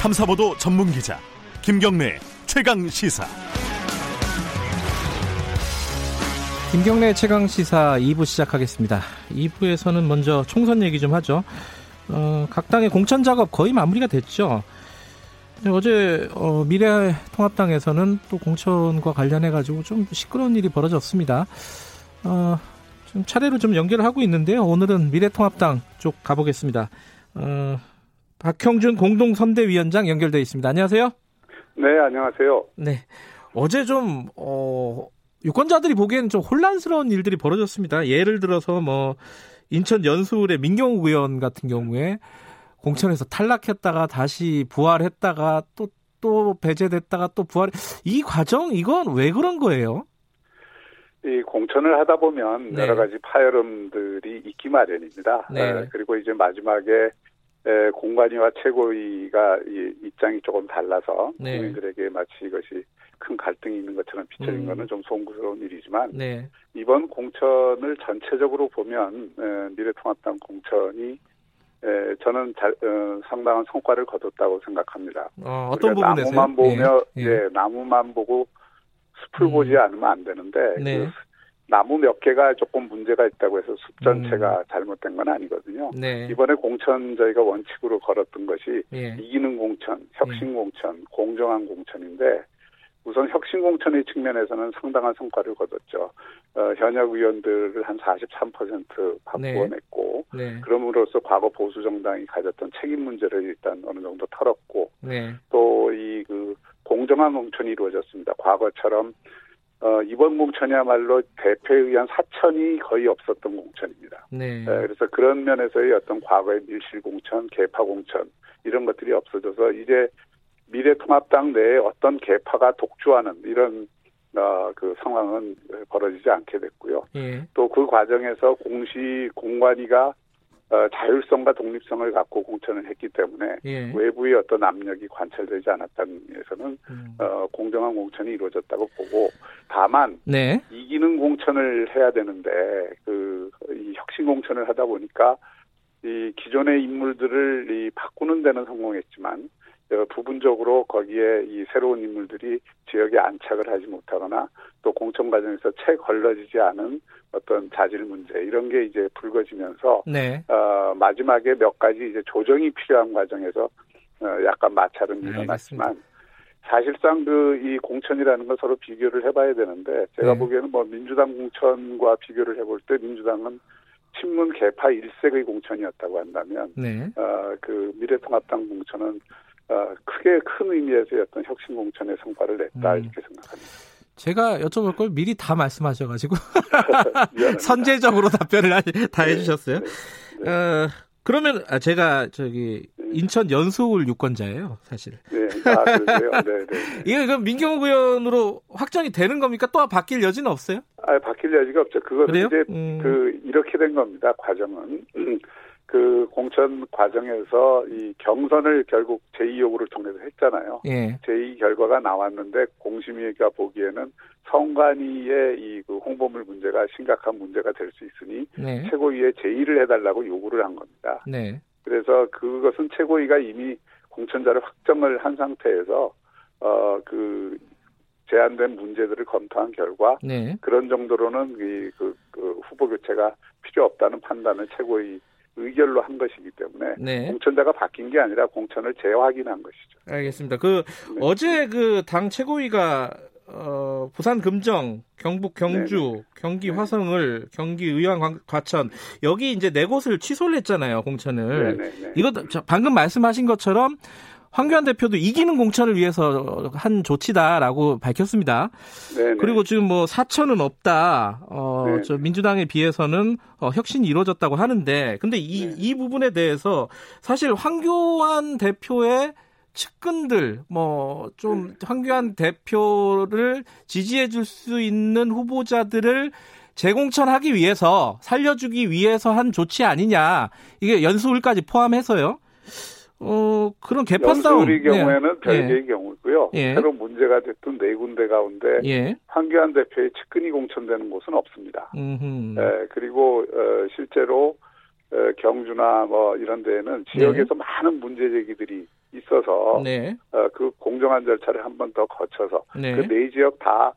탐사보도 전문 기자 김경래 최강 시사. 김경래 최강 시사 2부 시작하겠습니다. 2부에서는 먼저 총선 얘기 좀 하죠. 어, 각 당의 공천 작업 거의 마무리가 됐죠. 어제 어, 미래통합당에서는 또 공천과 관련해 가지고 좀 시끄러운 일이 벌어졌습니다. 어, 좀 차례로 좀 연결을 하고 있는데요. 오늘은 미래통합당 쪽 가보겠습니다. 어, 박형준 공동선대위원장 연결돼 있습니다. 안녕하세요. 네, 안녕하세요. 네. 어제 좀, 어, 유권자들이 보기엔 좀 혼란스러운 일들이 벌어졌습니다. 예를 들어서 뭐, 인천 연수울의 민경욱 의원 같은 경우에 공천에서 탈락했다가 다시 부활했다가 또, 또 배제됐다가 또 부활, 이 과정, 이건 왜 그런 거예요? 이 공천을 하다 보면 네. 여러 가지 파열음들이 있기 마련입니다. 네. 에, 그리고 이제 마지막에 에, 공관위와 최고위가 이 입장이 조금 달라서 네. 국민들에게 마치 이것이 큰 갈등이 있는 것처럼 비춰진 음. 것은 좀 송구스러운 일이지만 네. 이번 공천을 전체적으로 보면 에, 미래통합당 공천이 에, 저는 잘, 어, 상당한 성과를 거뒀다고 생각합니다. 어, 떤 부분에서 나무만 보며 예, 예. 예, 나무만 보고 숲을 음. 보지 않으면 안 되는데 네. 그 나무 몇 개가 조금 문제가 있다고 해서 숲 전체가 음. 잘못된 건 아니거든요. 네. 이번에 공천 저희가 원칙으로 걸었던 것이 예. 이기는 공천, 혁신 공천, 공정한 공천인데 우선 혁신 공천의 측면에서는 상당한 성과를 거뒀죠. 어, 현역 의원들을 한 43% 바꾸어냈고 네. 네. 그럼으로써 과거 보수 정당이 가졌던 책임 문제를 일단 어느 정도 털었고 네. 또이 그 공정한 공천이 이루어졌습니다. 과거처럼 어, 이번 공천이야말로 대표에 의한 사천이 거의 없었던 공천입니다. 네. 네, 그래서 그런 면에서의 어떤 과거의 밀실 공천, 개파 공천 이런 것들이 없어져서 이제 미래통합당 내에 어떤 개파가 독주하는 이런 어, 그 상황은 벌어지지 않게 됐고요. 예. 또그 과정에서 공시 공관위가 어, 자율성과 독립성을 갖고 공천을 했기 때문에 예. 외부의 어떤 압력이 관찰되지 않았다는 의미에서는 음. 어, 공정한 공천이 이루어졌다고 보고 다만 네. 이기는 공천을 해야 되는데 그 이 혁신 공천을 하다 보니까 이 기존의 인물들을 이 바꾸는 데는 성공했지만 어, 부분적으로 거기에 이 새로운 인물들이 지역에 안착을 하지 못하거나 또 공천 과정에서 채 걸러지지 않은 어떤 자질 문제 이런 게 이제 불거지면서 네. 어, 마지막에 몇 가지 이제 조정이 필요한 과정에서 어, 약간 마찰은 일어났지만 사실상 그 이 공천이라는 걸 서로 비교를 해봐야 되는데 제가 네. 보기에는 뭐 민주당 공천과 비교를 해볼 때 민주당은 친문 개파 일색의 공천이었다고 한다면 네. 어, 그 미래통합당 공천은 어, 크게 큰 의미에서의 어떤 혁신 공천의 성과를 냈다 음. 이렇게 생각합니다. 제가 여쭤볼 걸 미리 다 말씀하셔가지고 선제적으로 답변을 다 네. 해주셨어요. 네. 어, 그러면 아, 제가 저기 네. 인천 연수울 유권자예요, 사실. 네, 아, 그러세요? 네, 네. 이게 그럼 민경욱 의원으로 확정이 되는 겁니까? 또 바뀔 여지는 없어요? 아, 바뀔 여지가 없죠. 그거는 그래요? 이제 음. 그 이렇게 된 겁니다. 과정은 그 공천 과정에서 이 경선을 결국 제2 요구를 통해서 했잖아요. 예. 제2 결과가 나왔는데 공심위가 보기에는 성관위의 이 그 홍보물 문제가 심각한 문제가 될 수 있으니 네. 최고위에 제의를 해달라고 요구를 한 겁니다. 네. 그래서 그것은 최고위가 이미 공천자를 확정을 한 상태에서 어그 제한된 문제들을 검토한 결과 네. 그런 정도로는 이그 그 후보 교체가 필요 없다는 판단을 최고위 의결로 한 것이기 때문에 네. 공천자가 바뀐 게 아니라 공천을 재확인한 것이죠. 알겠습니다. 그 네. 어제 그 당 최고위가 어, 부산 금정, 경북 경주, 네네. 경기 네. 화성을, 경기 의왕 관- 과천 여기 이제 네 곳을 취소를 했잖아요 공천을. 네네네. 이거 저 방금 말씀하신 것처럼 황교안 대표도 이기는 공천을 위해서 한 조치다라고 밝혔습니다. 네네. 그리고 지금 뭐 사천은 없다. 어, 네. 저 민주당에 비해서는 어, 혁신이 이루어졌다고 하는데, 근데 이, 네. 이 부분에 대해서 사실 황교안 대표의 측근들, 뭐, 좀, 네. 황교안 대표를 지지해 줄 수 있는 후보자들을 재공천하기 위해서, 살려주기 위해서 한 조치 아니냐. 이게 연수울까지 포함해서요. 어, 그런 개파 싸움. 연수리 경우에는 예. 별개의 경우고요. 예. 새로 문제가 됐던 네 군데 가운데 예. 황교안 대표의 측근이 공천되는 곳은 없습니다. 음흠. 예, 그리고 어, 실제로 어, 경주나 뭐 이런 데에는 지역에서 많은 문제 제기들이 있어서 네. 어, 그 공정한 절차를 한 번 더 거쳐서 네. 그네 지역 다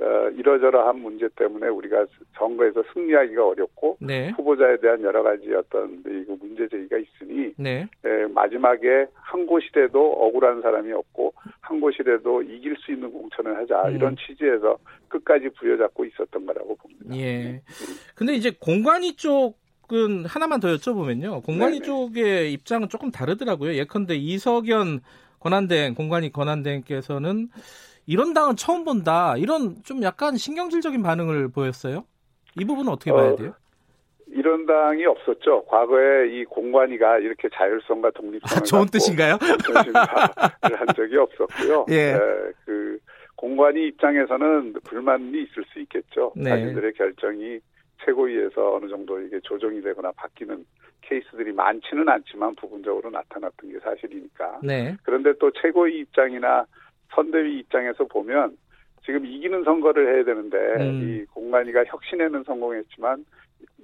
어, 이러저러한 문제 때문에 우리가 선거에서 승리하기가 어렵고 네. 후보자에 대한 여러 가지 어떤 이 문제 제기가 있으니 네. 에, 마지막에 한 곳이라도 억울한 사람이 없고 한 곳이라도 이길 수 있는 공천을 하자 음. 이런 취지에서 끝까지 부여잡고 있었던 거라고 봅니다. 예. 근데 이제 공관위 쪽은 하나만 더 여쭤보면요. 공관위 네네. 쪽의 입장은 조금 다르더라고요. 예컨대 이석연 권한대행, 공관위 권한대행께서는 이런 당은 처음 본다. 이런 좀 약간 신경질적인 반응을 보였어요. 이 부분은 어떻게 봐야 어, 돼요? 이런 당이 없었죠. 과거에 이 공관위가 이렇게 자율성과 독립성을 아, 좋은 뜻인가요? 한 적이 없었고요. 예. 에, 그 공관위 입장에서는 불만이 있을 수 있겠죠. 네. 자기들의 결정이 최고위에서 어느 정도 이게 조정이 되거나 바뀌는 케이스들이 많지는 않지만 부분적으로 나타났던 게 사실이니까. 네. 그런데 또 최고위 입장이나 선대위 입장에서 보면 지금 이기는 선거를 해야 되는데 음. 이 공관위가 혁신에는 성공했지만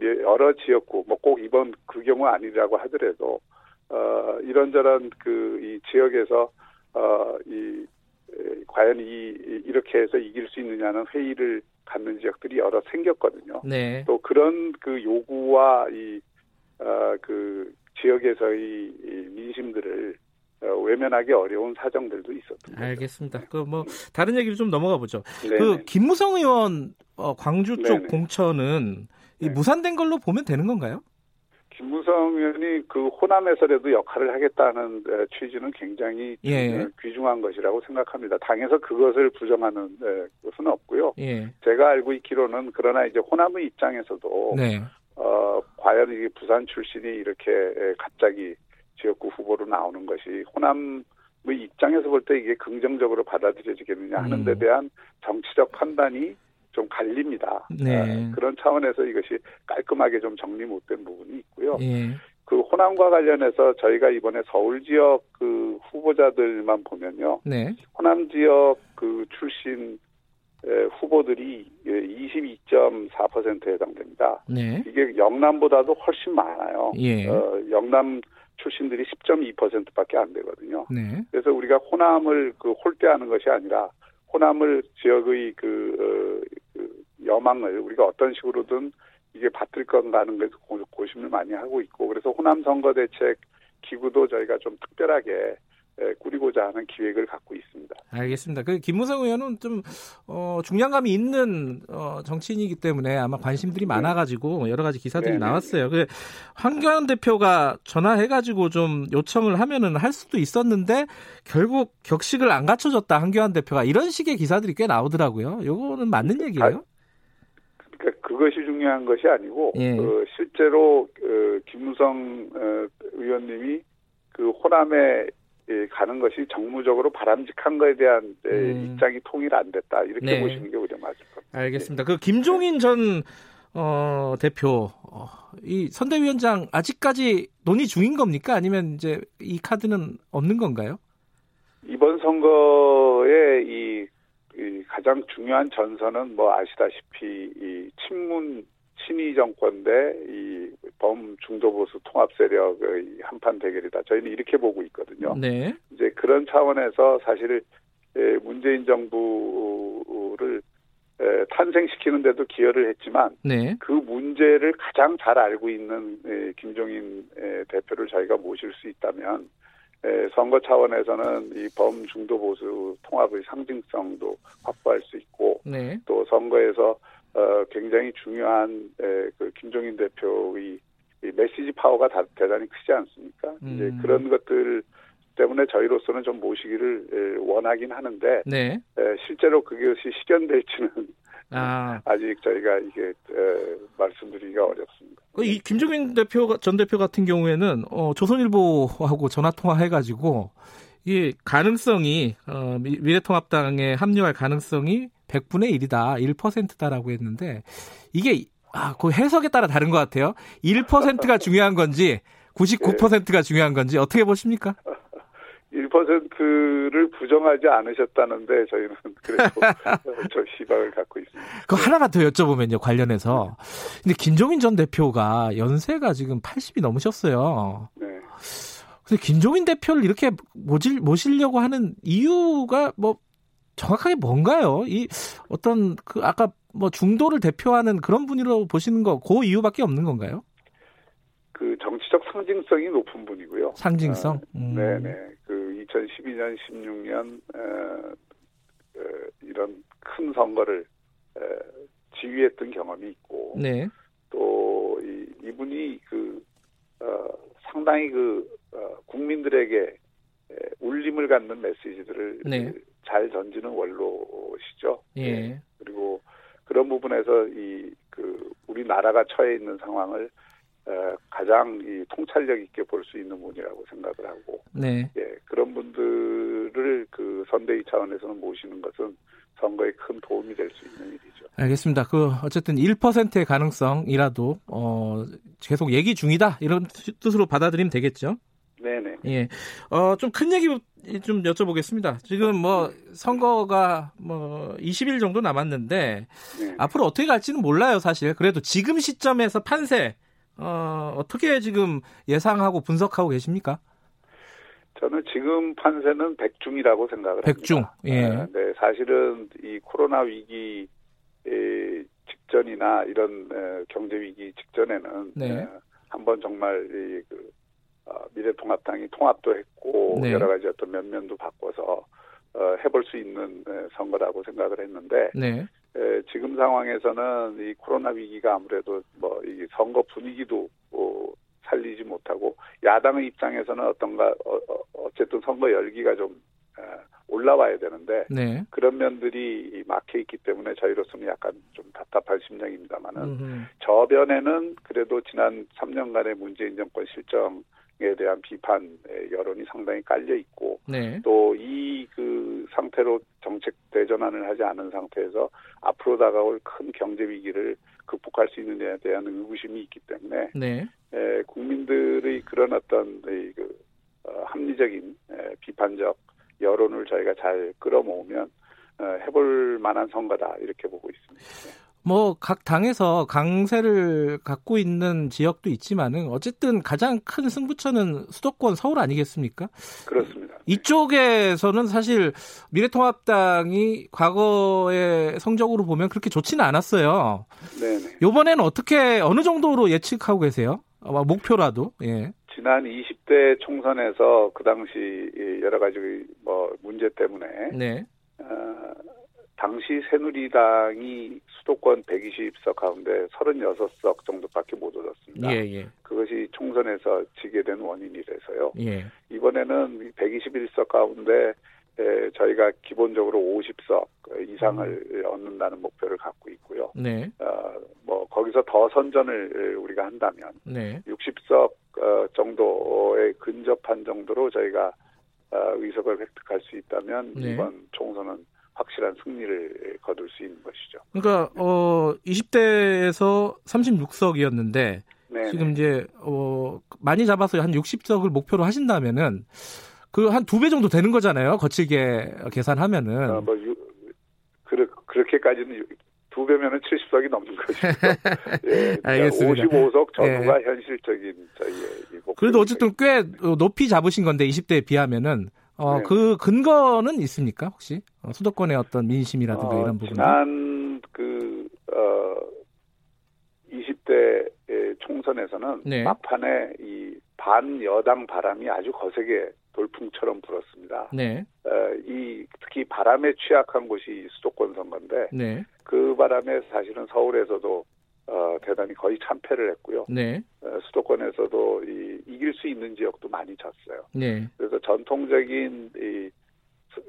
여러 지역구 뭐 꼭 이번 그 경우 아니라고 하더라도 어 이런저런 그 이 지역에서 어이 과연 이 이- 이렇게 해서 이길 수 있느냐는 회의를 갖는 지역들이 여러 생겼거든요. 네. 또 그런 그 요구와 이, 어, 그 지역에서의 이 민심들을 어, 외면하기 어려운 사정들도 있었던 거죠. 알겠습니다. 그 뭐 다른 얘기를 좀 넘어가 보죠. 네네. 그 김무성 의원 어, 광주 쪽 네네. 공천은 이 네. 무산된 걸로 보면 되는 건가요? 김무성 의원이 그 호남에서라도 역할을 하겠다는 에, 취지는 굉장히 예. 어, 귀중한 것이라고 생각합니다. 당에서 그것을 부정하는 에, 것은 없고요. 예. 제가 알고 있기로는 그러나 이제 호남의 입장에서도 네. 어, 과연 이게 부산 출신이 이렇게 에, 갑자기 지역구 후보로 나오는 것이 호남의 입장에서 볼 때 이게 긍정적으로 받아들여지겠느냐 하는 데 음. 대한 정치적 판단이 좀 갈립니다. 네. 어, 그런 차원에서 이것이 깔끔하게 좀 정리 못된 부분이 있고요. 예. 그 호남과 관련해서 저희가 이번에 서울 지역 그 후보자들만 보면요. 네. 호남 지역 그 출신 에, 후보들이 22.4%에 해당됩니다. 네. 이게 영남보다도 훨씬 많아요. 예. 어, 영남 출신들이 10.2%밖에 안 되거든요. 네. 그래서 우리가 호남을 그 홀대하는 것이 아니라 호남을 지역의 그, 어, 그 여망을 우리가 어떤 식으로든 이게 받들 건가 하는 것에 고- 고심을 많이 하고 있고 그래서 호남 선거 대책 기구도 저희가 좀 특별하게 에, 꾸리고자 하는 기획을 갖고 있습니다. 알겠습니다. 그 김무성 의원은 좀 어, 중량감이 있는 어, 정치인이기 때문에 아마 관심들이 많아가지고 여러 가지 기사들이 네네. 나왔어요. 그 황교안 대표가 전화해가지고 좀 요청을 하면은 할 수도 있었는데 결국 격식을 안 갖춰줬다 황교안 대표가 이런 식의 기사들이 꽤 나오더라고요. 요거는 맞는 얘기예요? 그러니까 그것이 중요한 것이 아니고 예. 어, 실제로 어, 김무성 어, 의원님이 그 호남에 예, 가는 것이 정무적으로 바람직한 것에 대한 에, 음. 입장이 통일 안 됐다 이렇게 네. 보시는 게 오히려 맞을 겁니다. 알겠습니다. 그 김종인 전 어, 대표 어, 이 선대위원장 아직까지 논의 중인 겁니까? 아니면 이제 이 카드는 없는 건가요? 이번 선거의 이, 이 가장 중요한 전선은 뭐 아시다시피 이 친문 친위 정권 대이 범중도 보수 통합 세력의 한판 대결이다. 저희는 이렇게 보고 있거든요. 네. 이제 그런 차원에서 사실 에, 문재인 정부를 에, 탄생시키는데도 기여를 했지만 네. 그 문제를 가장 잘 알고 있는 에, 김종인 에, 대표를 저희가 모실 수 있다면 에, 선거 차원에서는 이 범중도 보수 통합의 상징성도 확보할 수 있고 네. 또 선거에서 어, 굉장히 중요한 에, 그 김종인 대표의 이 메시지 파워가 다, 대단히 크지 않습니까? 이제 음. 그런 것들 때문에 저희로서는 좀 모시기를 에, 원하긴 하는데 네. 에, 실제로 그것이 실현될지는 아, 아직 저희가 이게 에, 말씀드리기가 어렵습니다. 그이 김종인 대표 전 대표 같은 경우에는 어, 조선일보하고 전화 통화해가지고 이 가능성이 어, 미- 미래통합당에 합류할 가능성이 100분의 1이다, 1%다라고 했는데 이게 아, 그 해석에 따라 다른 것 같아요. 1%가 중요한 건지 99%가 중요한 건지 어떻게 보십니까? 1%를 부정하지 않으셨다는데 저희는 그래도 저 희망을 갖고 있습니다. 그 하나만 더 여쭤보면요 관련해서 근데 김종인 전 대표가 연세가 지금 80이 넘으셨어요. 네. 근데 김종인 대표를 이렇게 모질, 모시려고 하는 이유가 뭐 정확하게 뭔가요? 이 어떤 그 아까 뭐 중도를 대표하는 그런 분으로 보시는 거 그 이유밖에 없는 건가요? 그 정치적 상징성이 높은 분이고요. 상징성. 음. 네 네. 그 2012년, 16년 어, 어, 이런 큰 선거를 어, 지휘했던 경험이 있고, 네. 또 이, 이분이 그 어, 상당히 그 어, 국민들에게 울림을 갖는 메시지들을 네. 잘 던지는 원로시죠. 예. 네. 그리고 그런 부분에서 이 그 우리 나라가 처해 있는 상황을 어, 가장 이 통찰력 있게 볼 수 있는 분이라고 생각을 하고, 네. 예, 그런 분들을 그 선대위 차원에서는 모시는 것은 선거에 큰 도움이 될 수 있는 일이죠. 알겠습니다. 그 어쨌든 1%의 가능성이라도 어 계속 얘기 중이다 이런 뜻으로 받아들이면 되겠죠. 네네. 예. 어, 좀 큰 얘기 좀 여쭤보겠습니다. 지금 뭐 선거가 뭐 20일 정도 남았는데 네. 앞으로 어떻게 갈지는 몰라요, 사실. 그래도 지금 시점에서 판세 어, 어떻게 지금 예상하고 분석하고 계십니까? 저는 지금 판세는 백중이라고 생각을 백중. 합니다. 예. 네, 네, 사실은 이 코로나 위기 직전이나 이런 경제 위기 직전에는 네. 한번 정말 이그 어, 미래통합당이 통합도 했고 네. 여러 가지 어떤 면면도 바꿔서 어, 해볼 수 있는 에, 선거라고 생각을 했는데 네. 에, 지금 상황에서는 이 코로나 위기가 아무래도 뭐 이 선거 분위기도 어, 살리지 못하고 야당의 입장에서는 어떤가 어, 어 쨌든 선거 열기가 좀 에, 올라와야 되는데 네. 그런 면들이 막혀 있기 때문에 저희로서는 약간 좀 답답한 심정입니다만은 음흠. 저변에는 그래도 지난 3년간의 문재인 정권 실정 에 대한 비판 여론이 상당히 깔려 있고 네. 또이 그 상태로 대전환을 하지 않은 상태에서 앞으로 다가올 큰 경제 위기를 극복할 수 있느냐에 대한 의구심이 있기 때문에 네. 에, 국민들의 그런 어떤 그 어, 합리적인 에, 비판적 여론을 저희가 잘 끌어모으면 어, 해볼 만한 선거다 이렇게 보고 있습니다. 네. 뭐각 당에서 강세를 갖고 있는 지역도 있지만은 어쨌든 가장 큰 승부처는 수도권 서울 아니겠습니까? 그렇습니다. 이쪽에서는 사실 미래통합당이 과거의 성적으로 보면 그렇게 좋지는 않았어요. 네네. 이번에는 어떻게 어느 정도로 예측하고 계세요? 목표라도 예. 지난 20대 총선에서 그 당시 여러 가지 뭐 문제 때문에 네. 어, 당시 새누리당이 수도권 120석 가운데 36석 정도밖에 못 얻었습니다. 예, 예. 그것이 총선에서 지게 된 원인이라서요. 예. 이번에는 121석 가운데 에, 저희가 기본적으로 50석 이상을 음. 얻는다는 목표를 갖고 있고요. 네. 어, 뭐 거기서 더 선전을 우리가 한다면 네. 60석 어, 정도에 근접한 정도로 저희가 어, 의석을 획득할 수 있다면 네. 이번 총선은 확실한 승리를 거둘 수 있는 것이죠. 그러니까 어 20대에서 36석이었는데 네네. 지금 이제 어 많이 잡아서 한 60석을 목표로 하신다면은 그 한 두 배 정도 되는 거잖아요. 거칠게 계산하면은. 어, 뭐 유, 그르, 그렇게까지는 두 배면은 70석이 넘는 거죠. 예, 알겠습니다. 55석 전후가 예. 현실적인 저희의 목표. 그래도 어쨌든 꽤 높이 잡으신 건데 20대에 비하면은 어, 네. 그 근거는 있습니까, 혹시? 어, 수도권의 어떤 민심이라든가 어, 이런 부분. 지난 그, 어, 20대 총선에서는 네. 막판에 이 반여당 바람이 아주 거세게 돌풍처럼 불었습니다. 네. 어, 이 특히 바람에 취약한 곳이 수도권 선거인데 네. 그 바람에 사실은 서울에서도 어, 대단히 거의 참패를 했고요. 네. 어, 수도권에서도 이, 이길 수 있는 지역도 많이 졌어요. 네. 그래서 전통적인 이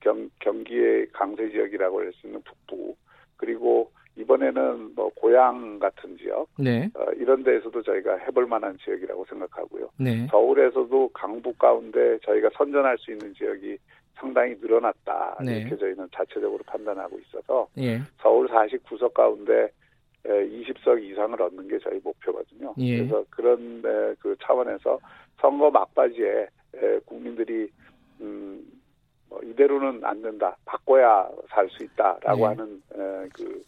경, 경기의 강세 지역이라고 할 수 있는 북부 그리고 이번에는 뭐 고향 같은 지역 네. 어, 이런 데에서도 저희가 해볼 만한 지역이라고 생각하고요. 네. 서울에서도 강북 가운데 저희가 선전할 수 있는 지역이 상당히 늘어났다 네. 이렇게 저희는 자체적으로 판단하고 있어서 예. 서울 49석 가운데 20석 이상을 얻는 게 저희 목표거든요. 예. 그래서 그런 그 차원에서 선거 막바지에 국민들이 음, 뭐 이대로는 안 된다, 바꿔야 살 수 있다라고 예. 하는 그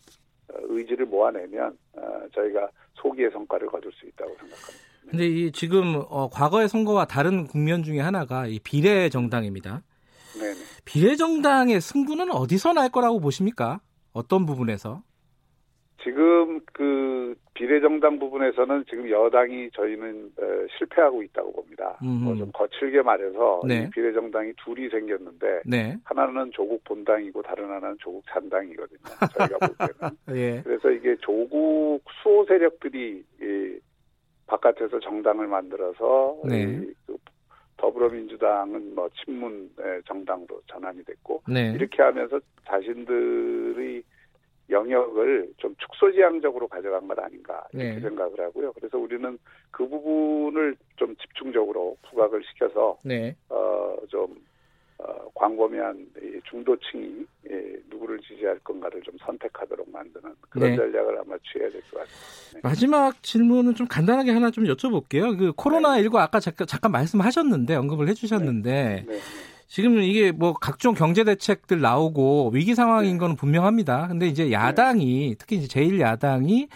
의지를 모아내면 어, 저희가 소기의 성과를 거둘 수 있다고 생각합니다. 근데 이 지금 어, 과거의 선거와 다른 국면 중에 하나가 이 비례 정당입니다. 네네. 비례 정당의 승부는 어디서 날 거라고 보십니까? 어떤 부분에서? 지금 그 비례정당 부분에서는 지금 여당이 저희는 에, 실패하고 있다고 봅니다. 뭐 좀 거칠게 말해서 네. 이 비례정당이 둘이 생겼는데 네. 하나는 조국 본당이고 다른 하나는 조국 잔당이거든요. 저희가 볼 때는. 예. 그래서 이게 조국 수호 세력들이 이 바깥에서 정당을 만들어서 네. 이, 그 더불어민주당은 뭐 친문 의 정당으로 전환이 됐고 네. 이렇게 하면서 자신들의 영역을 좀 축소지향적으로 가져간 것 아닌가 이렇게 네. 생각을 하고요. 그래서 우리는 그 부분을 좀 집중적으로 부각을 시켜서 네. 어좀 어, 광범위한 이 중도층이 예, 누구를 지지할 건가를 좀 선택하도록 만드는 그런 네. 전략을 아마 취해야 될 것 같습니다. 마지막 질문은 좀 간단하게 하나 좀 여쭤볼게요. 그 코로나 19 아까 잠깐, 잠깐 말씀하셨는데 언급을 해주셨는데 네. 지금 이게 뭐 각종 경제 대책들 나오고 위기 상황인 거는 분명합니다. 근데 이제 야당이 특히 이제 제일 야당이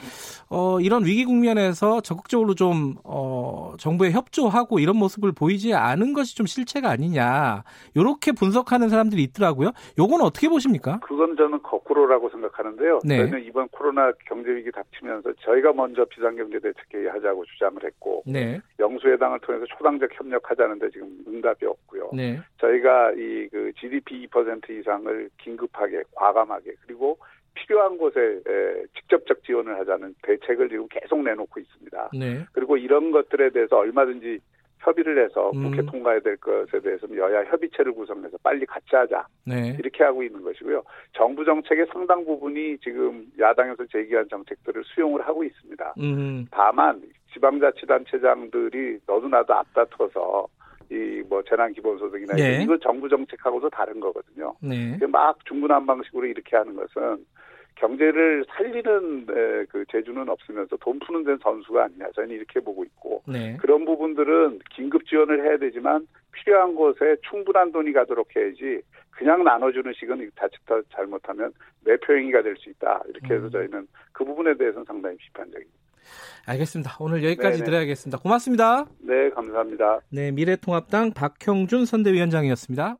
어 이런 위기 국면에서 적극적으로 좀어 정부에 협조하고 이런 모습을 보이지 않은 것이 좀 실체가 아니냐. 요렇게 분석하는 사람들이 있더라고요. 요건 어떻게 보십니까? 그건 저는 거꾸로라고 생각하는데요. 네. 저희는 이번 코로나 경제 위기 닥치면서 저희가 먼저 비상경제 대책 회의 하자고 주장을 했고 네. 영수회당을 통해서 초당적 협력하자는데 지금 응답이 없고요. 네. 저희가 이 그 GDP 2% 이상을 긴급하게 과감하게 그리고 필요한 곳에 에, 직접적 지원을 하자는 대책을 지금 계속 내놓고 있습니다. 네. 그리고 이런 것들에 대해서 얼마든지 협의를 해서 음. 국회 통과해야 될 것에 대해서는 여야 협의체를 구성해서 빨리 같이 하자 네. 이렇게 하고 있는 것이고요. 정부 정책의 상당 부분이 지금 야당에서 제기한 정책들을 수용을 하고 있습니다. 음. 다만 지방자치단체장들이 너도 나도 앞다퉈서 이 뭐 재난 기본소득이나 네. 이런 이거 정부 정책하고도 다른 거거든요. 네. 막 중구난 방식으로 이렇게 하는 것은 경제를 살리는 에, 그 재주는 없으면서 돈 푸는 데는 선수가 아니냐 저는 이렇게 보고 있고 네. 그런 부분들은 긴급 지원을 해야 되지만 필요한 곳에 충분한 돈이 가도록 해야지 그냥 나눠주는 식은 자칫 더 잘못하면 매표 행위가 될 수 있다 이렇게 해서 음. 저희는 그 부분에 대해서는 상당히 비판적입니다. 알겠습니다. 오늘 여기까지 네네. 들어야겠습니다. 고맙습니다. 네 감사합니다. 네, 미래통합당 박형준 선대위원장이었습니다.